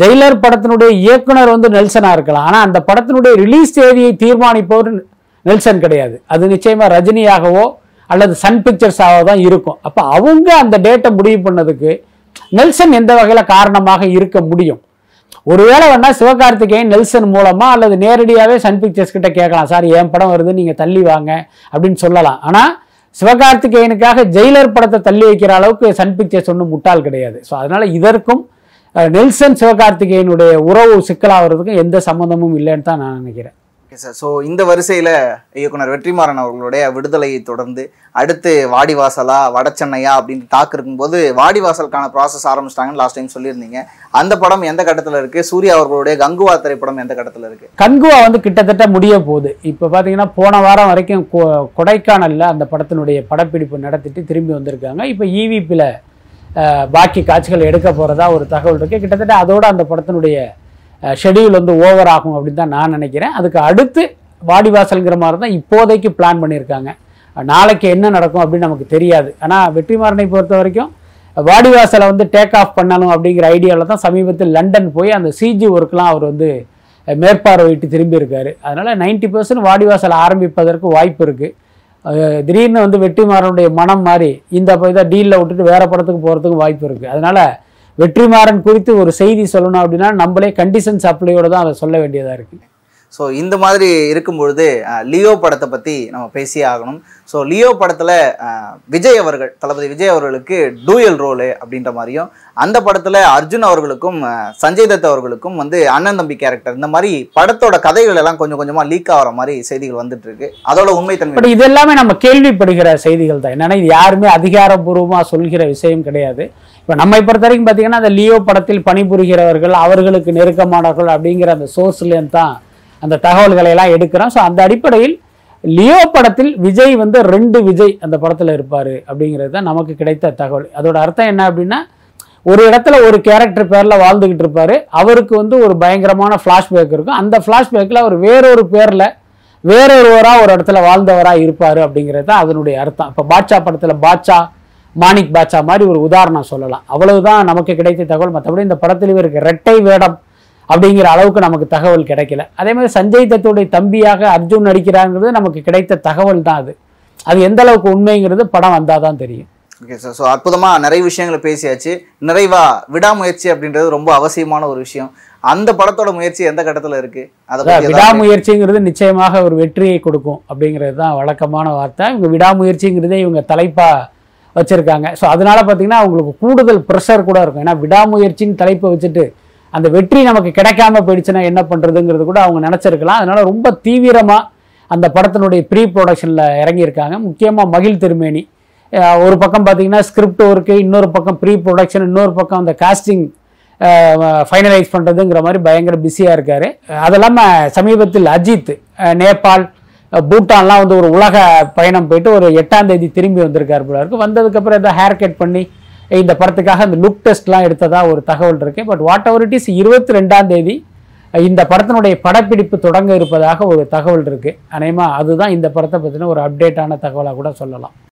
ஜெயிலர் படத்தினுடைய இயக்குனர் வந்து நெல்சனாக இருக்கலாம். ஆனால் அந்த படத்தினுடைய ரிலீஸ் தேதியை தீர்மானிப்பவர் நெல்சன் கிடையாது. அது நிச்சயமாக ரஜினியாகவோ அல்லது சன் பிக்சர்ஸாகவோ தான் இருக்கும். அப்போ அவங்க அந்த டேட்டை முடிவு பண்ணதுக்கு நெல்சன் எந்த வகையில் காரணமாக இருக்க முடியும்? ஒருவேளை வேணா சிவகார்த்திகேயன் நெல்சன் மூலமா அல்லது நேரடியாகவே சன் பிக்சர்ஸ் கிட்ட கேட்கலாம். சார் என் படம் வருது? நீங்க தள்ளி வாங்க. அப்படின்னு சொல்லலாம். ஆனா சிவகார்த்திகேயனுக்காக ஜெயிலர் படத்தை தள்ளி வைக்கிற அளவுக்கு சன் பிக்சர்ஸ் ஒன்றும் முட்டாள் கிடையாது. ஸோ அதனால இதற்கும் நெல்சன் சிவகார்த்திகேயனுடைய உறவு சிக்கலாகிறதுக்கும் எந்த சம்மந்தமும் இல்லைன்னு தான் நான் நினைக்கிறேன். ஓகே சார் ஸோ இந்த வரிசையில் இயக்குனர் வெற்றிமாறன் அவர்களுடைய விடுதலையை தொடர்ந்து அடுத்து வாடிவாசலா வடச்சென்னையா அப்படின்னு டாக் இருக்கும்போது வாடிவாசலுக்கான ப்ராசஸ் ஆரம்பிச்சிட்டாங்கன்னு லாஸ்ட் டைம் சொல்லியிருந்தீங்க. அந்த படம் எந்த கட்டத்தில் இருக்குது சூர்யா அவர்களுடைய கங்குவா திரைப்படம் எந்த கட்டத்தில் இருக்குது கங்குவா வந்து கிட்டத்தட்ட முடிய போகுது. இப்போ பார்த்தீங்கன்னா போன வாரம் வரைக்கும் கொ- அந்த படத்தினுடைய படப்பிடிப்பு நடத்திட்டு திரும்பி வந்திருக்காங்க. இப்போ ஈவிபியில் பாக்கி காட்சிகள் எடுக்க போகிறதா ஒரு தகவல் இருக்குது கிட்டத்தட்ட அதோட அந்த படத்தினுடைய ஷெடியூல் வந்து ஓவர் ஆகும் அப்படின்னு தான் நான் நினைக்கிறேன். அதுக்கு அடுத்து வாடிவாசல்ங்கிற மாதிரி தான் இப்போதைக்கு பிளான் பண்ணியிருக்காங்க. நாளைக்கு என்ன நடக்கும் அப்படின்னு நமக்கு தெரியாது. ஆனால் வெற்றிமாறனை பொறுத்த வரைக்கும் வாடிவாசலை வந்து டேக் ஆஃப் பண்ணணும் அப்படிங்கிற ஐடியாவில் தான் சமீபத்தில் லண்டன் போய் அந்த சிஜி ஒர்க்லாம் அவர் வந்து மேற்பார்வையிட்டு திரும்பி இருக்காரு அதனால் 90% பர்சன்ட் வாடிவாசலை ஆரம்பிப்பதற்கு வாய்ப்பு இருக்குது திடீர்னு வந்து வெற்றிமாறனுடைய மனம் மாறி இந்த இதை டீலில் விட்டுட்டு வேறு படத்துக்கு போகிறதுக்கு வாய்ப்பு இருக்குது அதனால் வெற்றிமாறன் குறித்து ஒரு செய்தி சொல்லணும் அப்படின்னா நம்மளே கண்டிஷன்ஸ் அப்ளையோட தான் அதை சொல்ல வேண்டியதாக இருக்கு. ஸோ இந்த மாதிரி இருக்கும் பொழுது லியோ படத்தை பற்றி நம்ம பேசியே ஆகணும். ஸோ லியோ படத்தில் விஜய் அவர்கள் தளபதி விஜய் அவர்களுக்கு டூயல் ரோலு அப்படின்ற மாதிரியும் அந்த படத்தில் அர்ஜுன் அவர்களுக்கும் சஞ்சய் தத் அவர்களுக்கும் வந்து அண்ணன் தம்பி கேரக்டர் இந்த மாதிரி படத்தோட கதைகள் எல்லாம் கொஞ்சம் கொஞ்சமாக லீக் ஆகிற மாதிரி செய்திகள் வந்துட்டு இருக்கு. அதோட உண்மைத்தன்மை பட் இது எல்லாமே நம்ம கேள்விப்படுகிற செய்திகள் தான். என்னன்னா இது யாருமே அதிகாரப்பூர்வமாக சொல்கிற விஷயம் கிடையாது. இப்போ நம்மை பொறுத்த வரைக்கும் பார்த்தீங்கன்னா அந்த லியோ படத்தில் பணிபுரிகிறவர்கள் அவர்களுக்கு நெருக்கமானவர்கள் அப்படிங்கிற அந்த சோர்ஸ்லேருந்து தான் அந்த தகவல்களை எல்லாம் எடுக்கிறோம். ஸோ அந்த அடிப்படையில் லியோ படத்தில் விஜய் வந்து ரெண்டு விஜய் அந்த படத்தில் இருப்பார் அப்படிங்கிறது தான் நமக்கு கிடைத்த தகவல். அதோட அர்த்தம் என்ன அப்படின்னா ஒரு இடத்துல ஒரு கேரக்டர் பேரில் வாழ்ந்துக்கிட்டு இருப்பார். அவருக்கு வந்து ஒரு பயங்கரமான ஃப்ளாஷ்பேக் இருக்கும். அந்த ஃப்ளாஷ்பேக்கில் அவர் வேறொரு பேரில் வேறொருவராக ஒரு இடத்துல வாழ்ந்தவராக இருப்பார் அப்படிங்கிறது தான் அதனுடைய அர்த்தம். இப்போ பாட்சா படத்தில் பாட்சா மாணிக் பாட்சா மாதிரி ஒரு உதாரணம் சொல்லலாம். அவ்வளவுதான் நமக்கு கிடைத்த தகவல். மற்றபடி இந்த படத்தில் இவருக்கு ரெட்டை வேடம் அப்படிங்கிற அளவுக்கு நமக்கு தகவல் கிடைக்கல. அதே மாதிரி சஞ்சய் தத்துடைய தம்பியாக அர்ஜுன் நடிக்கிறாங்கிறது நமக்கு கிடைத்த தகவல் தான் அது. அது எந்த அளவுக்கு உண்மைங்கிறது படம் வந்தால் தான் தெரியும். ஓகே சார் ஸோ அற்புதமாக நிறைய விஷயங்களை பேசியாச்சு. நிறைவா விடாமுயற்சி அப்படின்றது ரொம்ப அவசியமான ஒரு விஷயம். அந்த படத்தோட முயற்சி எந்த கட்டத்தில் இருக்கு? அதை விடாமுயற்சிங்கிறது நிச்சயமாக ஒரு வெற்றியை கொடுக்கும் அப்படிங்கிறது தான் வழக்கமான வார்த்தை. இவங்க விடாமுயற்சிங்கிறதே இவங்க தலைப்பா வச்சுருக்காங்க. ஸோ அதனால பார்த்தீங்கன்னா அவங்களுக்கு கூடுதல் ப்ரெஷர் கூட இருக்கும். ஏன்னா விடாமுயற்சின்னு தலைப்பை வச்சுட்டு அந்த வெற்றி நமக்கு கிடைக்காம போயிடுச்சுன்னா என்ன பண்ணுறதுங்கிறது கூட அவங்க நினச்சிருக்கலாம். அதனால் ரொம்ப தீவிரமாக அந்த படத்தினுடைய ப்ரீ ப்ரொடக்ஷனில் இறங்கியிருக்காங்க. முக்கியமாக மகிழ் திருமேனி. ஒரு பக்கம் பார்த்தீங்கன்னா ஸ்கிரிப்ட் ஒர்க்கு இன்னொரு பக்கம் ப்ரீ ப்ரொடக்ஷன் இன்னொரு பக்கம் அந்த காஸ்டிங் ஃபைனலைஸ் பண்ணுறதுங்கிற மாதிரி பயங்கர பிஸியாக இருக்கார். அது இல்லாமல் சமீபத்தில் அஜித் நேபாள் பூட்டான்லாம் வந்து ஒரு உலக பயணம் போயிட்டு ஒரு எட்டாம் தேதி திரும்பி வந்திருக்காரு போல இருக்கு. வந்ததுக்கப்புறம் ஏதோ ஹேர் கட் பண்ணி இந்த படத்துக்காக அந்த லுக் டெஸ்ட்லாம் எடுத்ததா ஒரு தகவல் இருக்கு. But whatever it is இருபத்தி ரெண்டாம் தேதி இந்த படத்தினுடைய படப்பிடிப்பு தொடங்க இருப்பதாக ஒரு தகவல் இருக்கு. அநேகமாக அதுதான் இந்த படத்தை பற்றின ஒரு அப்டேட்டான தகவலாக கூட சொல்லலாம்.